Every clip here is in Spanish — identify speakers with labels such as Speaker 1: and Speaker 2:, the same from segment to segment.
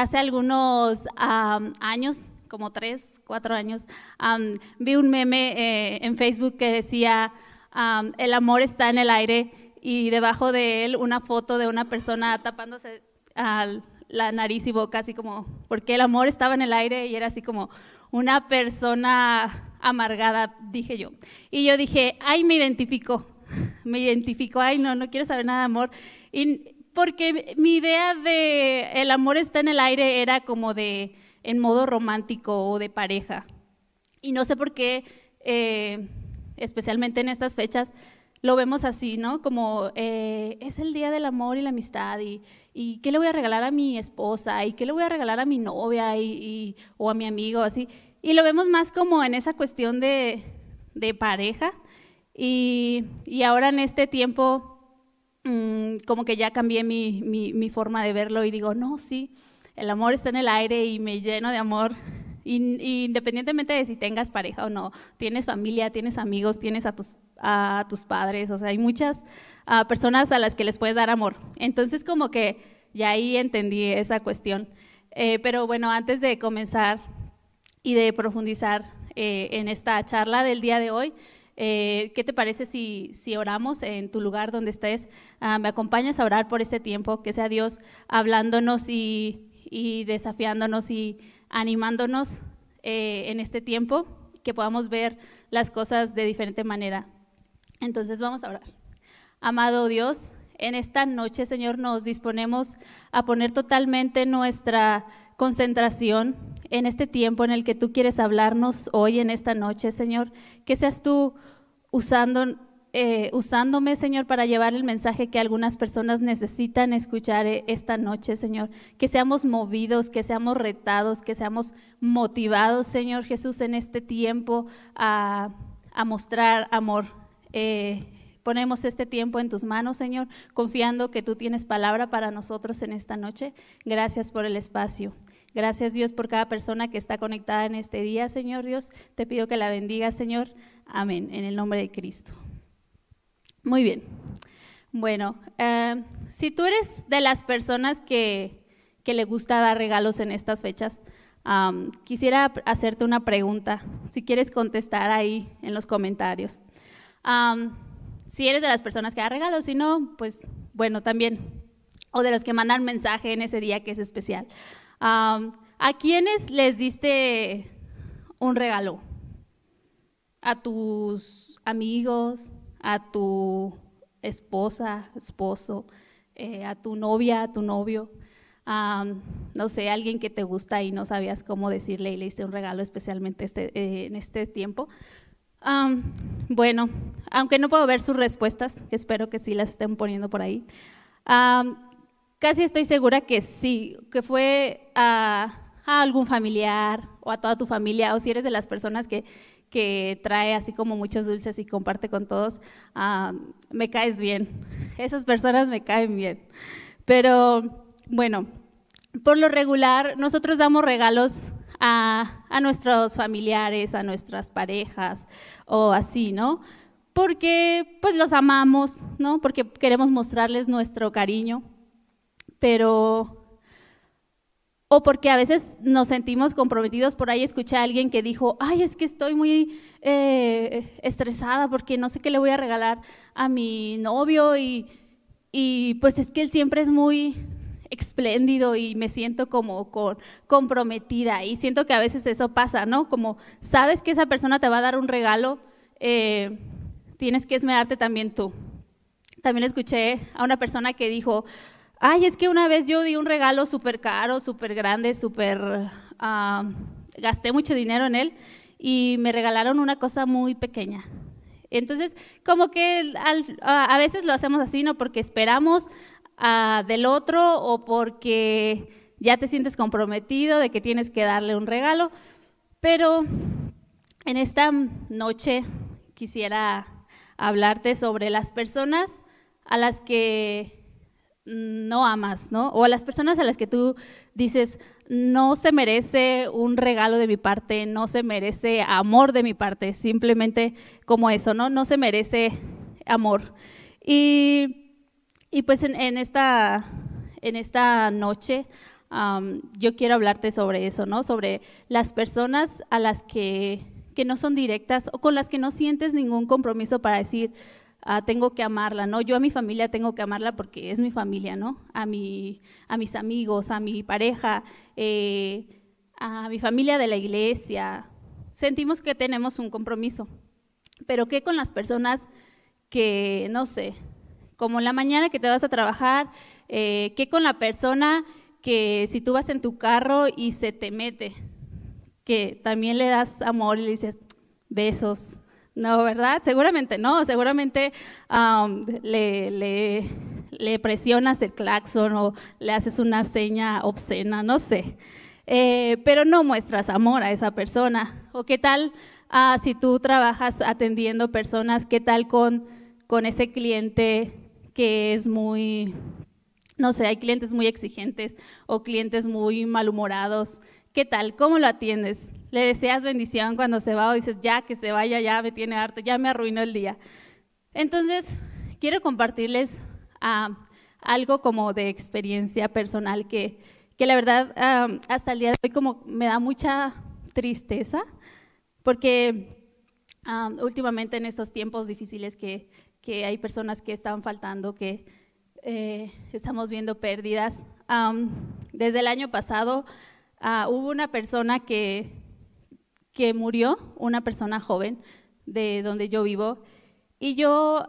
Speaker 1: hace algunos años, como tres, cuatro años, vi un meme eh, en Facebook que decía, el amor está en el aire y debajo de él una foto de una persona tapándose la nariz y boca, así como, porque el amor estaba en el aire y era así como una persona amargada, dije yo. Y yo dije, ay, me identifico, me identifico, ay, no, no quiero saber nada de amor. Porque mi idea de el amor está en el aire era como de en modo romántico o de pareja. Y no sé por qué, eh, especialmente en estas fechas, lo vemos así, ¿no? Como eh, es el día del amor y la amistad y, y, qué le voy a regalar a mi esposa y qué le voy a regalar a mi novia y, o a mi amigo, así. Y lo vemos más como en esa cuestión de, de pareja. Y, y, ahora en este tiempo, mm, como que ya cambié mi, forma de verlo y digo, no, sí, el amor está en el aire y me lleno de amor independientemente de si tengas pareja o no, tienes familia, tienes amigos, tienes a tus, a tus padres, o sea, hay muchas ah, personas a las que les puedes dar amor. Entonces, como que ya ahí entendí esa cuestión. Eh, pero bueno, antes de comenzar y de profundizar eh, en esta charla del día de hoy, eh, ¿Qué te parece si, oramos en tu lugar donde estés? Ah, me acompañas a orar por este tiempo, que sea Dios hablándonos y y desafiándonos y animándonos eh, en este tiempo, que podamos ver las cosas de diferente manera. Entonces vamos a orar. Amado Dios, en esta noche, Señor, nos disponemos a poner totalmente nuestra concentración en este tiempo en el que tú quieres hablarnos hoy, en esta noche, Señor. Que seas tú usando eh, usándome, Señor, para llevar el mensaje que algunas personas necesitan escuchar eh, esta noche, Señor. Que seamos movidos, que seamos retados, que seamos motivados, Señor Jesús, en este tiempo a, mostrar amor. Eh, ponemos este tiempo en tus manos, Señor, confiando que tú tienes palabra para nosotros en esta noche. Gracias por el espacio. Gracias Dios por cada persona que está conectada en este día, Señor Dios. Te pido que la bendiga, Señor. Amén. En el nombre de Cristo. Muy bien. Bueno, eh, si tú eres de las personas que, que, le gusta dar regalos en estas fechas, quisiera hacerte una pregunta, si quieres contestar ahí en los comentarios. si eres de las personas que da regalos, si no, pues bueno, también. O de los que mandan mensaje en ese día que es especial. ¿A quiénes les diste un regalo? ¿A tus amigos? a tu esposa, esposo, eh, a tu novia, a tu novio, no sé, alguien que te gusta y no sabías cómo decirle y le diste un regalo especialmente este, eh, en este tiempo. bueno, aunque no puedo ver sus respuestas, espero que sí las estén poniendo por ahí, casi estoy segura que sí, que fue a, algún familiar o a toda tu familia, o si eres de las personas que que trae así como muchos dulces y comparte con todos, ah, me caes bien. Esas personas me caen bien. Pero bueno, por lo regular nosotros damos regalos a, a nuestros familiares, a nuestras parejas o así, ¿no? Porque pues los amamos, ¿no? Porque queremos mostrarles nuestro cariño. Pero o porque a veces nos sentimos comprometidos. Por ahí escuché a alguien que dijo, ay, es que estoy muy eh, estresada porque no sé qué le voy a regalar a mi novio y, y, pues es que él siempre es muy espléndido y me siento como comprometida y siento que a veces eso pasa, ¿no? Como sabes que esa persona te va a dar un regalo, eh, tienes que esmerarte también tú. También escuché a una persona que dijo, Ay, es que una vez yo di un regalo súper caro, súper grande, súper... Ah, gasté mucho dinero en él y me regalaron una cosa muy pequeña. Entonces, como que a veces lo hacemos así, ¿no? Porque esperamos ah, del otro o porque ya te sientes comprometido de que tienes que darle un regalo. Pero en esta noche quisiera hablarte sobre las personas a las que no amas, ¿no? O a las personas a las que tú dices, no se merece un regalo de mi parte, no se merece amor de mi parte, simplemente como eso, ¿no? No se merece amor. Y, pues en, esta, en esta noche yo quiero hablarte sobre eso, ¿no? Sobre las personas a las que, que, no son directas o con las que no sientes ningún compromiso para decir, ah, tengo que amarla, ¿no? Yo a mi familia tengo que amarla porque es mi familia, ¿no? A, mi, a mis amigos, a mi pareja, eh, a mi familia de la iglesia. Sentimos que tenemos un compromiso. Pero ¿qué con las personas que, no sé, como en la mañana que te vas a trabajar, eh, ¿qué con la persona que si tú vas en tu carro y se te mete, que también le das amor y le dices besos? No, ¿verdad? Seguramente no, seguramente le, le, le, presionas el claxon o le haces una seña obscena, no sé. Eh, pero no muestras amor a esa persona. ¿O qué tal ah, si tú trabajas atendiendo personas? ¿Qué tal con, con ese cliente que es muy, no sé, hay clientes muy exigentes o clientes muy malhumorados. ¿Qué tal? ¿Cómo lo atiendes? ¿Le deseas bendición cuando se va o dices, ya que se vaya, ya me tiene harto, ya me arruinó el día? Entonces, quiero compartirles ah, algo como de experiencia personal que, que la verdad ah, hasta el día de hoy como me da mucha tristeza, porque ah, últimamente en estos tiempos difíciles que, que hay personas que están faltando, que eh, estamos viendo pérdidas. desde el año pasado ah, hubo una persona que, que murió, una persona joven de donde yo vivo, y yo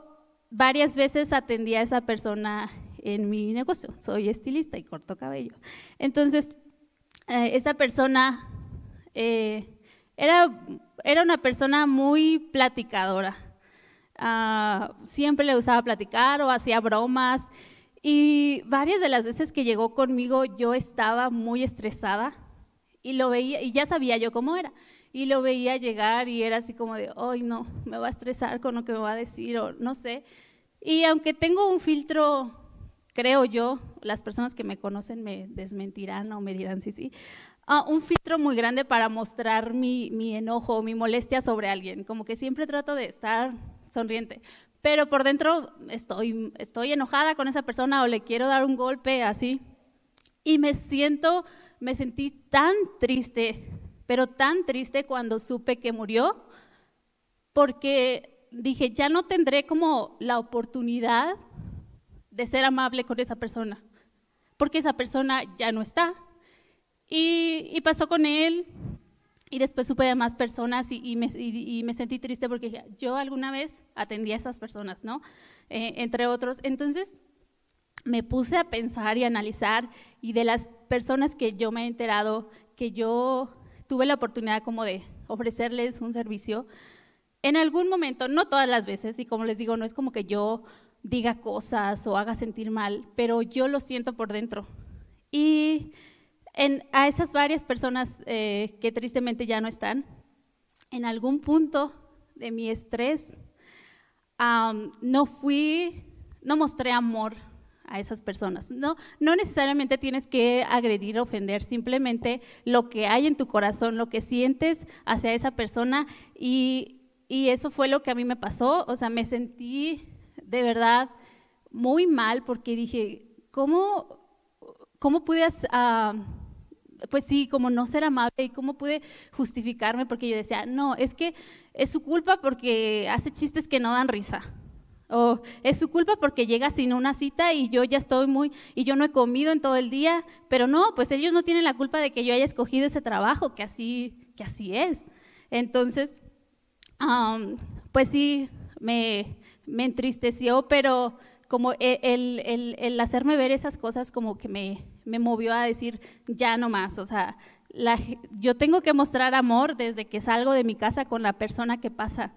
Speaker 1: varias veces atendí a esa persona en mi negocio. Soy estilista y corto cabello. Entonces, eh, esa persona eh, era, era una persona muy platicadora Ah, siempre le usaba platicar o hacía bromas. Y varias de las veces que llegó conmigo yo estaba muy estresada y lo veía, y ya sabía yo cómo era. Y lo veía llegar y era así como de, ay no, me va a estresar con lo que me va a decir o no sé. Y aunque tengo un filtro, creo yo, las personas que me conocen me desmentirán o me dirán sí, sí, ah, un filtro muy grande para mostrar mi, mi enojo, mi molestia sobre alguien. Como que siempre trato de estar sonriente. Pero por dentro estoy, estoy enojada con esa persona o le quiero dar un golpe así. Y me siento, me sentí tan triste, pero tan triste cuando supe que murió, porque dije, ya no tendré como la oportunidad de ser amable con esa persona, porque esa persona ya no está. Y, y pasó con él, y después supe de más personas y, me, y, me, sentí triste porque yo alguna vez atendí a esas personas, ¿no? Eh, entre otros. Entonces me puse a pensar y analizar y de las personas que yo me he enterado, que yo tuve la oportunidad como de ofrecerles un servicio, en algún momento, no todas las veces, y como les digo, no es como que yo diga cosas o haga sentir mal, pero yo lo siento por dentro. Y a esas varias personas eh, que tristemente ya no están, en algún punto de mi estrés, no fui, no mostré amor a esas personas. No, no necesariamente tienes que agredir ofender, simplemente lo que hay en tu corazón, lo que sientes hacia esa persona y, eso fue lo que a mí me pasó. O sea, me sentí de verdad muy mal porque dije, ¿cómo, cómo pude pues sí, como no ser amable y cómo pude justificarme porque yo decía, no, es que es su culpa porque hace chistes que no dan risa. O es su culpa porque llega sin una cita y yo ya estoy muy, y yo no he comido en todo el día, pero no, pues ellos no tienen la culpa de que yo haya escogido ese trabajo, que así, que así es. Entonces, pues sí, me, me entristeció, pero como e, el, el, hacerme ver esas cosas como que me, me, movió a decir, ya no más, o sea, yo tengo que mostrar amor desde que salgo de mi casa con la persona que pasa,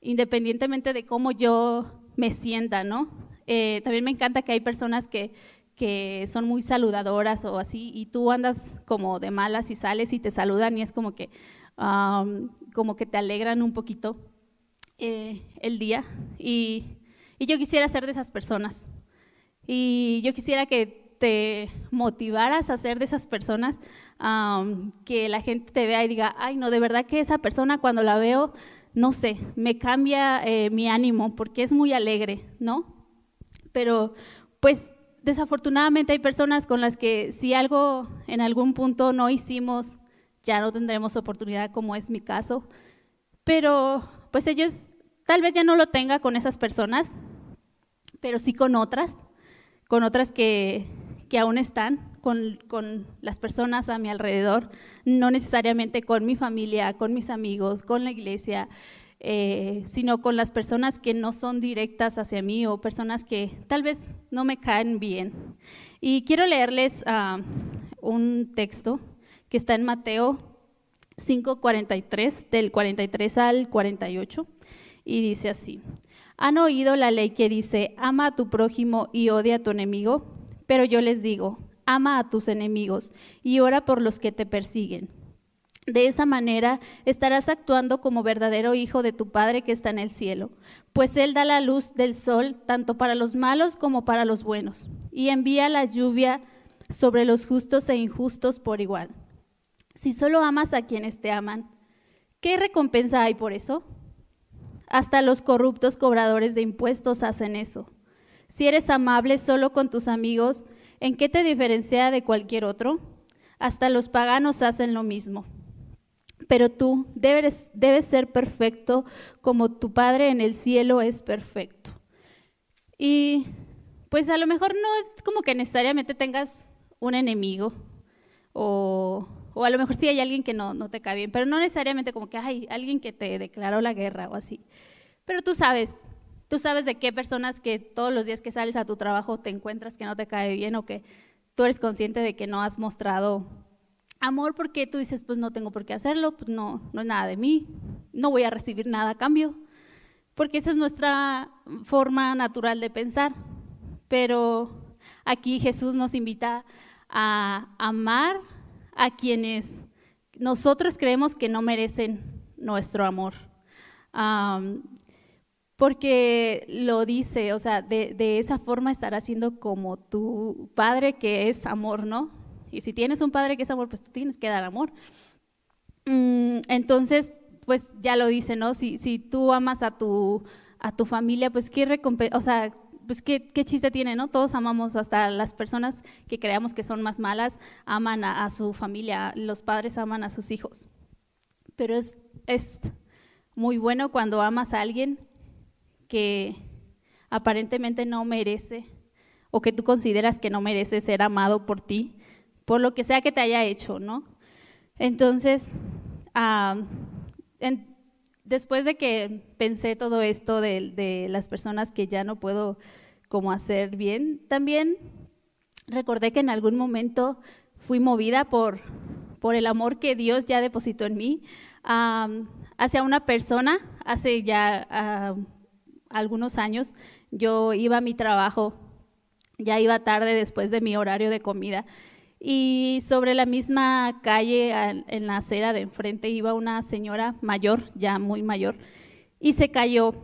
Speaker 1: independientemente de cómo yo me sienta, ¿no? Eh, también me encanta que hay personas que, que son muy saludadoras o así, y tú andas como de malas y sales y te saludan y es como que, como que te alegran un poquito eh, el día. Y y yo quisiera ser de esas personas. Y yo quisiera que te motivaras a ser de esas personas, que la gente te vea y diga, ay, no, de verdad que esa persona cuando la veo, no sé, me cambia eh, mi ánimo porque es muy alegre, ¿no? Pero pues desafortunadamente hay personas con las que si algo en algún punto no hicimos, ya no tendremos oportunidad, como es mi caso. Pero pues ellos tal vez ya no lo tenga con esas personas, pero sí con otras, con otras que, que aún están, con, las personas a mi alrededor, no necesariamente con mi familia, con mis amigos, con la iglesia, eh, sino con las personas que no son directas hacia mí o personas que tal vez no me caen bien. Y quiero leerles uh, un texto que está en Mateo 5:43, del 43 al 48, y dice así. ¿Han oído la ley que dice, ama a tu prójimo y odia a tu enemigo? Pero yo les digo, ama a tus enemigos y ora por los que te persiguen. De esa manera estarás actuando como verdadero hijo de tu Padre que está en el cielo, pues Él da la luz del sol tanto para los malos como para los buenos, y envía la lluvia sobre los justos e injustos por igual. Si solo amas a quienes te aman, ¿qué recompensa hay por eso? Hasta los corruptos cobradores de impuestos hacen eso. Si eres amable solo con tus amigos, ¿en qué te diferencia de cualquier otro? Hasta los paganos hacen lo mismo pero tú debes, ser perfecto como tu Padre en el cielo es perfecto. Y pues a lo mejor no es como que necesariamente tengas un enemigo o, o a lo mejor sí hay alguien que no, no te cae bien, pero no necesariamente como que hay alguien que te declaró la guerra o así. Pero tú sabes, tú sabes de qué personas que todos los días que sales a tu trabajo te encuentras que no te cae bien o que tú eres consciente de que no has mostrado Amor porque tú dices, pues no tengo por qué hacerlo, pues no, no es nada de mí, no voy a recibir nada a cambio, porque esa es nuestra forma natural de pensar. Pero aquí Jesús nos invita a amar a quienes nosotros creemos que no merecen nuestro amor. Porque lo dice, o sea, de, de esa forma estará siendo como tu Padre que es amor, ¿no? Y si tienes un padre que es amor, pues tú tienes que dar amor. Mm, entonces, pues ya lo dice, ¿no? Si, si tú amas a tu, a tu familia, pues qué recompensa, o sea, pues ¿qué, qué, chiste tiene, ¿no? Todos amamos, hasta las personas que creamos que son más malas, aman a, su familia, los padres aman a sus hijos. Pero es, es muy bueno cuando amas a alguien que aparentemente no merece o que tú consideras que no merece ser amado por ti, por lo que sea que te haya hecho, ¿no? Entonces, ah, después de que pensé todo esto de, las personas que ya no puedo como hacer bien, también recordé que en algún momento fui movida por, por el amor que Dios ya depositó en mí hacia una persona hace ya ah, algunos años. Yo iba a mi trabajo, ya iba tarde después de mi horario de comida y sobre la misma calle, en la acera de enfrente, iba una señora mayor, ya muy mayor, y se cayó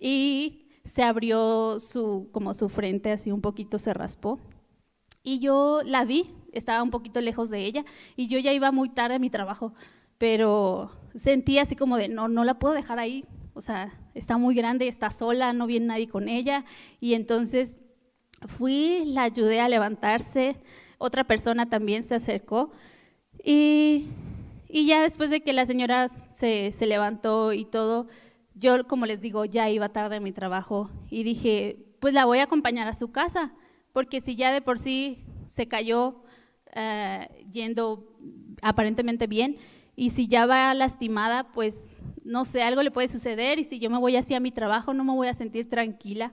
Speaker 1: y se abrió su, como su frente, así un poquito se raspó. Y yo la vi, estaba un poquito lejos de ella, y yo ya iba muy tarde a mi trabajo, pero sentí así como de, no, no la puedo dejar ahí, o sea, está muy grande, está sola, no viene nadie con ella, y entonces fui, la ayudé a levantarse, otra persona también se acercó. Y, y ya después de que la señora se, se, levantó y todo, yo, como les digo, ya iba tarde a mi trabajo y dije, pues la voy a acompañar a su casa, porque si ya de por sí se cayó eh, yendo aparentemente bien, y si ya va lastimada, pues no sé, algo le puede suceder, y si yo me voy así a mi trabajo, no me voy a sentir tranquila.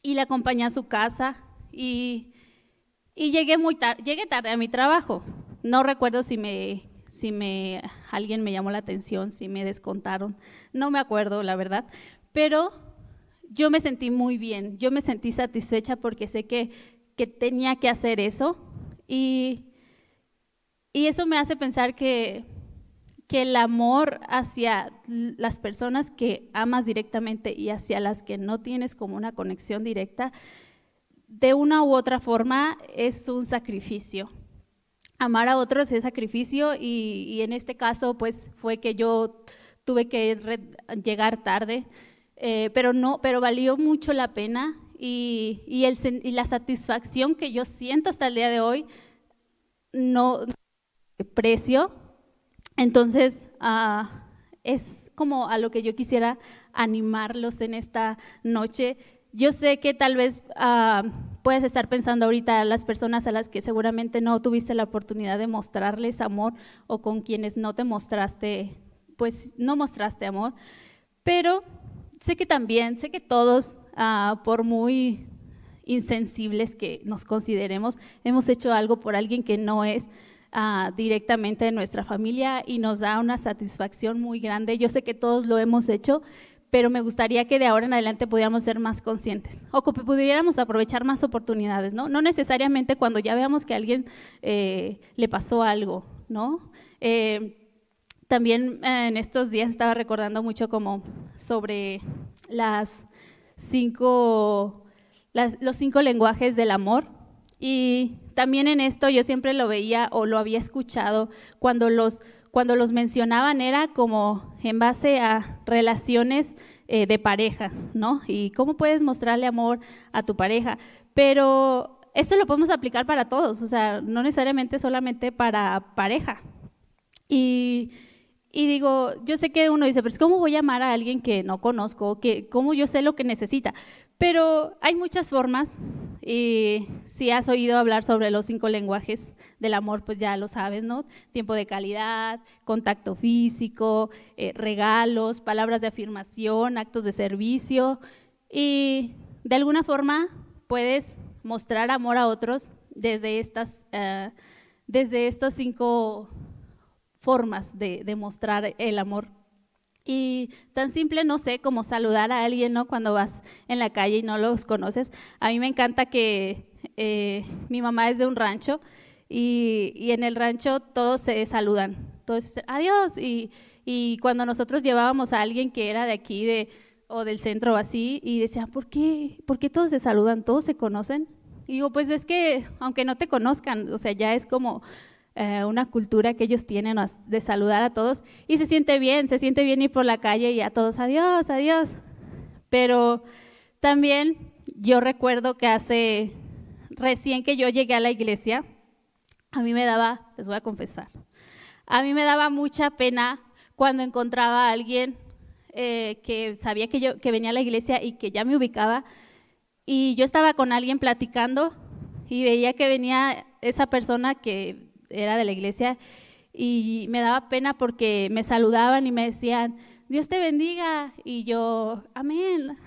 Speaker 1: Y la acompañé a su casa y y llegué muy tarde, llegué tarde a mi trabajo. No recuerdo si me si me alguien me llamó la atención, si me descontaron. No me acuerdo, la verdad, pero yo me sentí muy bien. Yo me sentí satisfecha porque sé que que tenía que hacer eso y y eso me hace pensar que que el amor hacia las personas que amas directamente y hacia las que no tienes como una conexión directa de una u otra forma es un sacrificio. Amar a otros es sacrificio y, en este caso pues fue que yo tuve que llegar tarde, eh, pero no, pero valió mucho la pena y, y, el, y la satisfacción que yo siento hasta el día de hoy no precio. Entonces, uh, es como a lo que yo quisiera animarlos en esta noche. Yo sé que tal vez uh, puedes estar pensando ahorita a las personas a las que seguramente no tuviste la oportunidad de mostrarles amor o con quienes no te mostraste, pues no mostraste amor, pero sé que también, sé que todos, uh, por muy insensibles que nos consideremos, hemos hecho algo por alguien que no es uh, directamente de nuestra familia y nos da una satisfacción muy grande. Yo sé que todos lo hemos hecho, pero me gustaría que de ahora en adelante pudiéramos ser más conscientes o que pudiéramos aprovechar más oportunidades, ¿no? No necesariamente cuando ya veamos que a alguien eh, le pasó algo, ¿no? Eh, también en estos días estaba recordando mucho como sobre las cinco, los cinco lenguajes del amor y también en esto yo siempre lo veía o lo había escuchado cuando los, cuando los mencionaban era como en base a relaciones eh, de pareja, ¿no? Y cómo puedes mostrarle amor a tu pareja. Pero eso lo podemos aplicar para todos, o sea, no necesariamente solamente para pareja. Y digo, yo sé que uno dice, pero ¿cómo voy a amar a alguien que no conozco? Que, ¿Cómo yo sé lo que necesita? Pero hay muchas formas. Y si has oído hablar sobre los cinco lenguajes del amor, pues ya lo sabes, ¿no? Tiempo de calidad, contacto físico, eh, regalos, palabras de afirmación, actos de servicio. Y de alguna forma puedes mostrar amor a otros desde, estas, uh, desde estos cinco formas de, demostrar el amor. Y tan simple, no sé, como saludar a alguien, ¿no? Cuando vas en la calle y no los conoces. A mí me encanta que eh, mi mamá es de un rancho y, en el rancho todos se saludan. Todos adiós. Y, y, cuando nosotros llevábamos a alguien que era de aquí de, o del centro o así, y decían, ¿por qué? ¿por qué todos se saludan? ¿Todos se conocen? Y digo, pues es que aunque no te conozcan, o sea, ya es como eh, una cultura que ellos tienen de saludar a todos y se siente bien, se siente bien ir por la calle y a todos adiós, adiós. Pero también yo recuerdo que hace recién que yo llegué a la iglesia, a mí me daba, les voy a confesar, a mí me daba mucha pena cuando encontraba a alguien eh, que sabía que yo que venía a la iglesia y que ya me ubicaba y yo estaba con alguien platicando y veía que venía esa persona que era de la iglesia, y me daba pena porque me saludaban y me decían, Dios te bendiga, y yo, amén.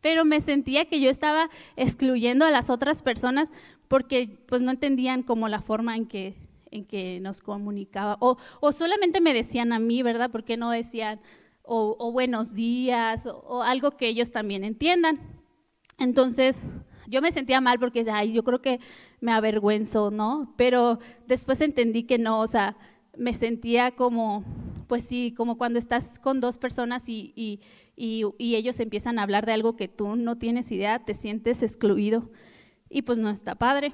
Speaker 1: Pero me sentía que yo estaba excluyendo a las otras personas porque pues no entendían como la forma en que, en que nos comunicaba, o, o solamente me decían a mí, ¿verdad? Porque no decían, o, buenos días, o, o algo que ellos también entiendan. Entonces, yo me sentía mal porque, ay, yo creo que me avergüenzo, ¿no? Pero después entendí que no, o sea, me sentía como, pues sí, como cuando estás con dos personas y, y, y, ellos empiezan a hablar de algo que tú no tienes idea, te sientes excluido y pues no está padre.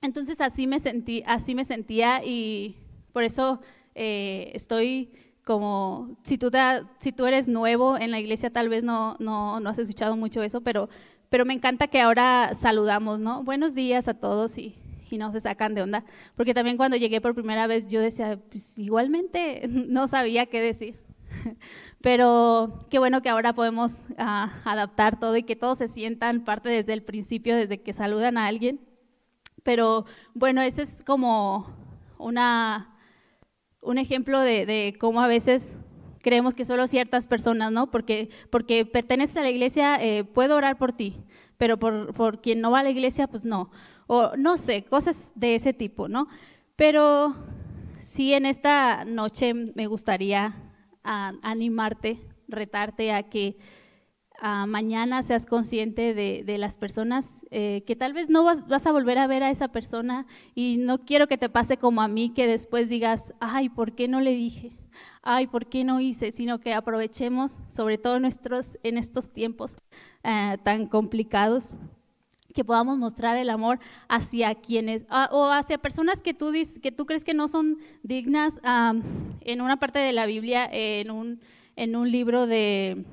Speaker 1: Entonces así me sentí, así me sentía y por eso eh, estoy como, si tú, si tú eres nuevo en la iglesia, tal vez no, no, no has escuchado mucho eso, pero pero me encanta que ahora saludamos, ¿no? Buenos días a todos y, y no se sacan de onda, porque también cuando llegué por primera vez yo decía, pues igualmente no sabía qué decir. Pero qué bueno que ahora podemos ah, adaptar todo y que todos se sientan parte desde el principio, desde que saludan a alguien. Pero bueno, ese es como una, un ejemplo de, de cómo a veces creemos que solo ciertas personas, ¿no? Porque, porque perteneces a la iglesia, eh, puedo orar por ti, pero por, por quien no va a la iglesia, pues no. O no sé, cosas de ese tipo, ¿no? Pero sí en esta noche me gustaría animarte, retarte a que mañana seas consciente de, las personas eh, que tal vez no vas, vas, a volver a ver a esa persona y no quiero que te pase como a mí que después digas, ay, ¿por qué no le dije? Ay, ¿por qué no hice? Sino que aprovechemos, sobre todo nuestros, en estos tiempos eh, tan complicados, que podamos mostrar el amor hacia quienes, ah, o hacia personas que tú, que tú crees que no son dignas. en una parte de la Biblia, en un, en un libro de,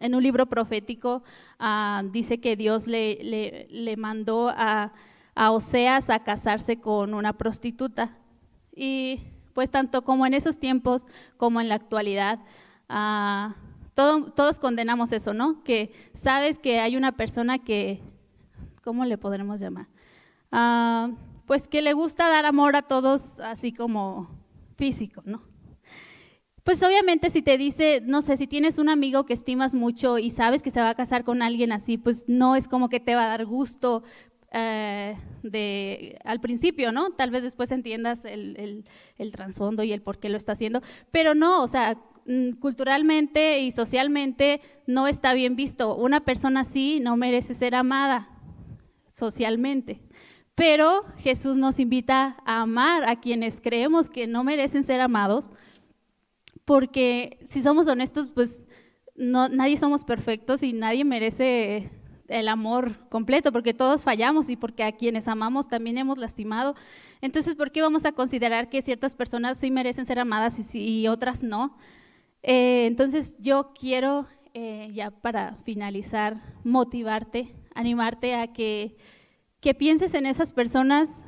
Speaker 1: en un libro profético ah, dice que Dios le, le, mandó a, a, Oseas a casarse con una prostituta. Y pues tanto como en esos tiempos como en la actualidad, ah, todos condenamos eso, ¿no? Que sabes que hay una persona que, ¿cómo le podremos llamar? Ah, pues que le gusta dar amor a todos así como físico, ¿no? Pues obviamente si te dice, no sé, si tienes un amigo que estimas mucho y sabes que se va a casar con alguien así, pues no es como que te va a dar gusto eh, al principio, ¿no? Tal vez después entiendas el, el, trasfondo y el por qué lo está haciendo, pero no, o sea, mm, culturalmente y socialmente no está bien visto. Una persona así no merece ser amada socialmente. Pero Jesús nos invita a amar a quienes creemos que no merecen ser amados, porque si somos honestos, pues nadie somos perfectos y nadie merece el amor completo, porque todos fallamos y porque a quienes amamos también hemos lastimado. Entonces, ¿por qué vamos a considerar que ciertas personas sí merecen ser amadas y, otras no? Eh, entonces, yo quiero, eh, ya para finalizar, motivarte, animarte a que que pienses en esas personas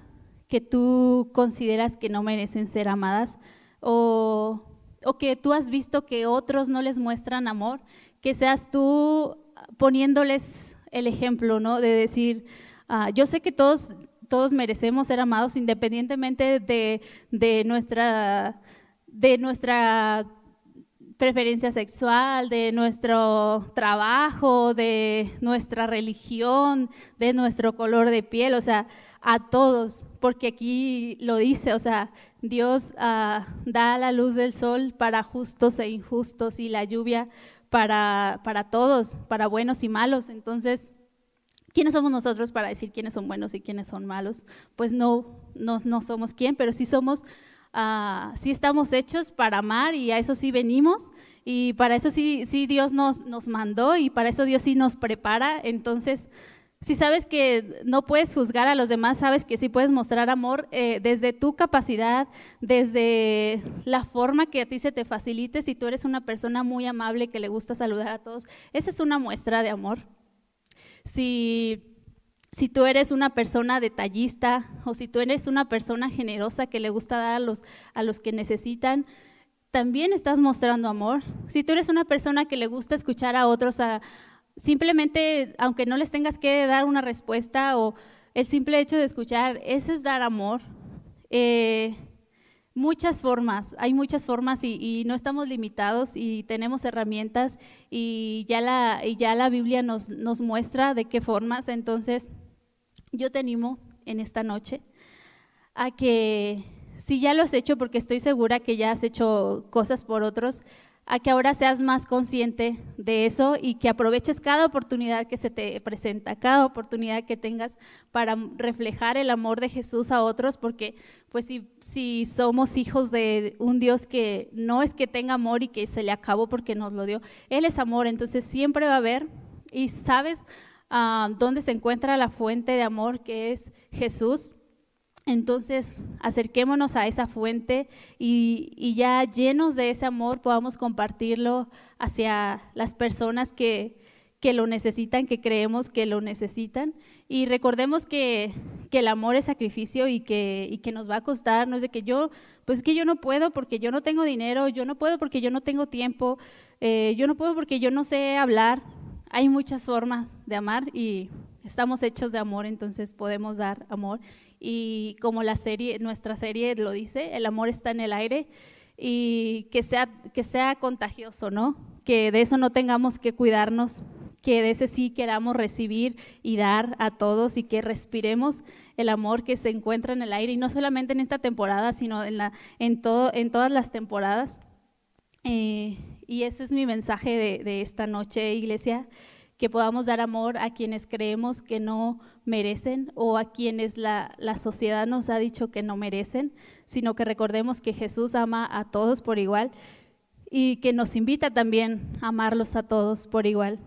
Speaker 1: que tú consideras que no merecen ser amadas o, que tú has visto que otros no les muestran amor, que seas tú poniéndoles el ejemplo, ¿no? De decir, ah, yo sé que todos, todos merecemos ser amados independientemente de, de nuestra, de nuestra preferencia sexual, de nuestro trabajo, de nuestra religión, de nuestro color de piel, o sea, a todos, porque aquí lo dice, o sea, Dios uh, da la luz del sol para justos e injustos y la lluvia para, para todos, para buenos y malos. Entonces, ¿quiénes somos nosotros para decir quiénes son buenos y quiénes son malos? Pues no, no, no somos quién, pero sí somos uh, sí estamos hechos para amar y a eso sí venimos y para eso sí, sí Dios nos, nos mandó y para eso Dios sí nos prepara. Entonces, si sabes que no puedes juzgar a los demás, sabes que sí puedes mostrar amor eh, desde tu capacidad, desde la forma que a ti se te facilite. Si tú eres una persona muy amable que le gusta saludar a todos, esa es una muestra de amor. Si si tú eres una persona detallista o si tú eres una persona generosa que le gusta dar a los, a los que necesitan, también estás mostrando amor. Si tú eres una persona que le gusta escuchar a otros, a, simplemente, aunque no les tengas que dar una respuesta o el simple hecho de escuchar, eso es dar amor. Eh, muchas formas, hay muchas formas y, no estamos limitados y tenemos herramientas y ya la, y ya la Biblia nos, nos muestra de qué formas, entonces yo te animo en esta noche a que si ya lo has hecho, porque estoy segura que ya has hecho cosas por otros, a que ahora seas más consciente de eso y que aproveches cada oportunidad que se te presenta, cada oportunidad que tengas para reflejar el amor de Jesús a otros, porque pues si, si somos hijos de un Dios que no es que tenga amor y que se le acabó porque nos lo dio, Él es amor, entonces siempre va a haber, y sabes, Ah, donde se encuentra la fuente de amor que es Jesús. Entonces, acerquémonos a esa fuente y, ya llenos de ese amor podamos compartirlo hacia las personas que, que, lo necesitan, que creemos que lo necesitan. Y recordemos que, que el amor es sacrificio y que, y que, nos va a costar, no es de que yo, pues es que yo no puedo porque yo no tengo dinero, yo no puedo porque yo no tengo tiempo, eh, yo no puedo porque yo no sé hablar, hay muchas formas de amar y estamos hechos de amor, entonces podemos dar amor. Y como la serie, nuestra serie lo dice, el amor está en el aire y que sea, que sea contagioso, ¿no? Que de eso no tengamos que cuidarnos, que de ese sí queramos recibir y dar a todos y que respiremos el amor que se encuentra en el aire y no solamente en esta temporada, sino en, la, en, todo, en todas las temporadas. Eh, y ese es mi mensaje de, esta noche, iglesia, que podamos dar amor a quienes creemos que no merecen o a quienes la, la sociedad nos ha dicho que no merecen, sino que recordemos que Jesús ama a todos por igual y que nos invita también a amarlos a todos por igual.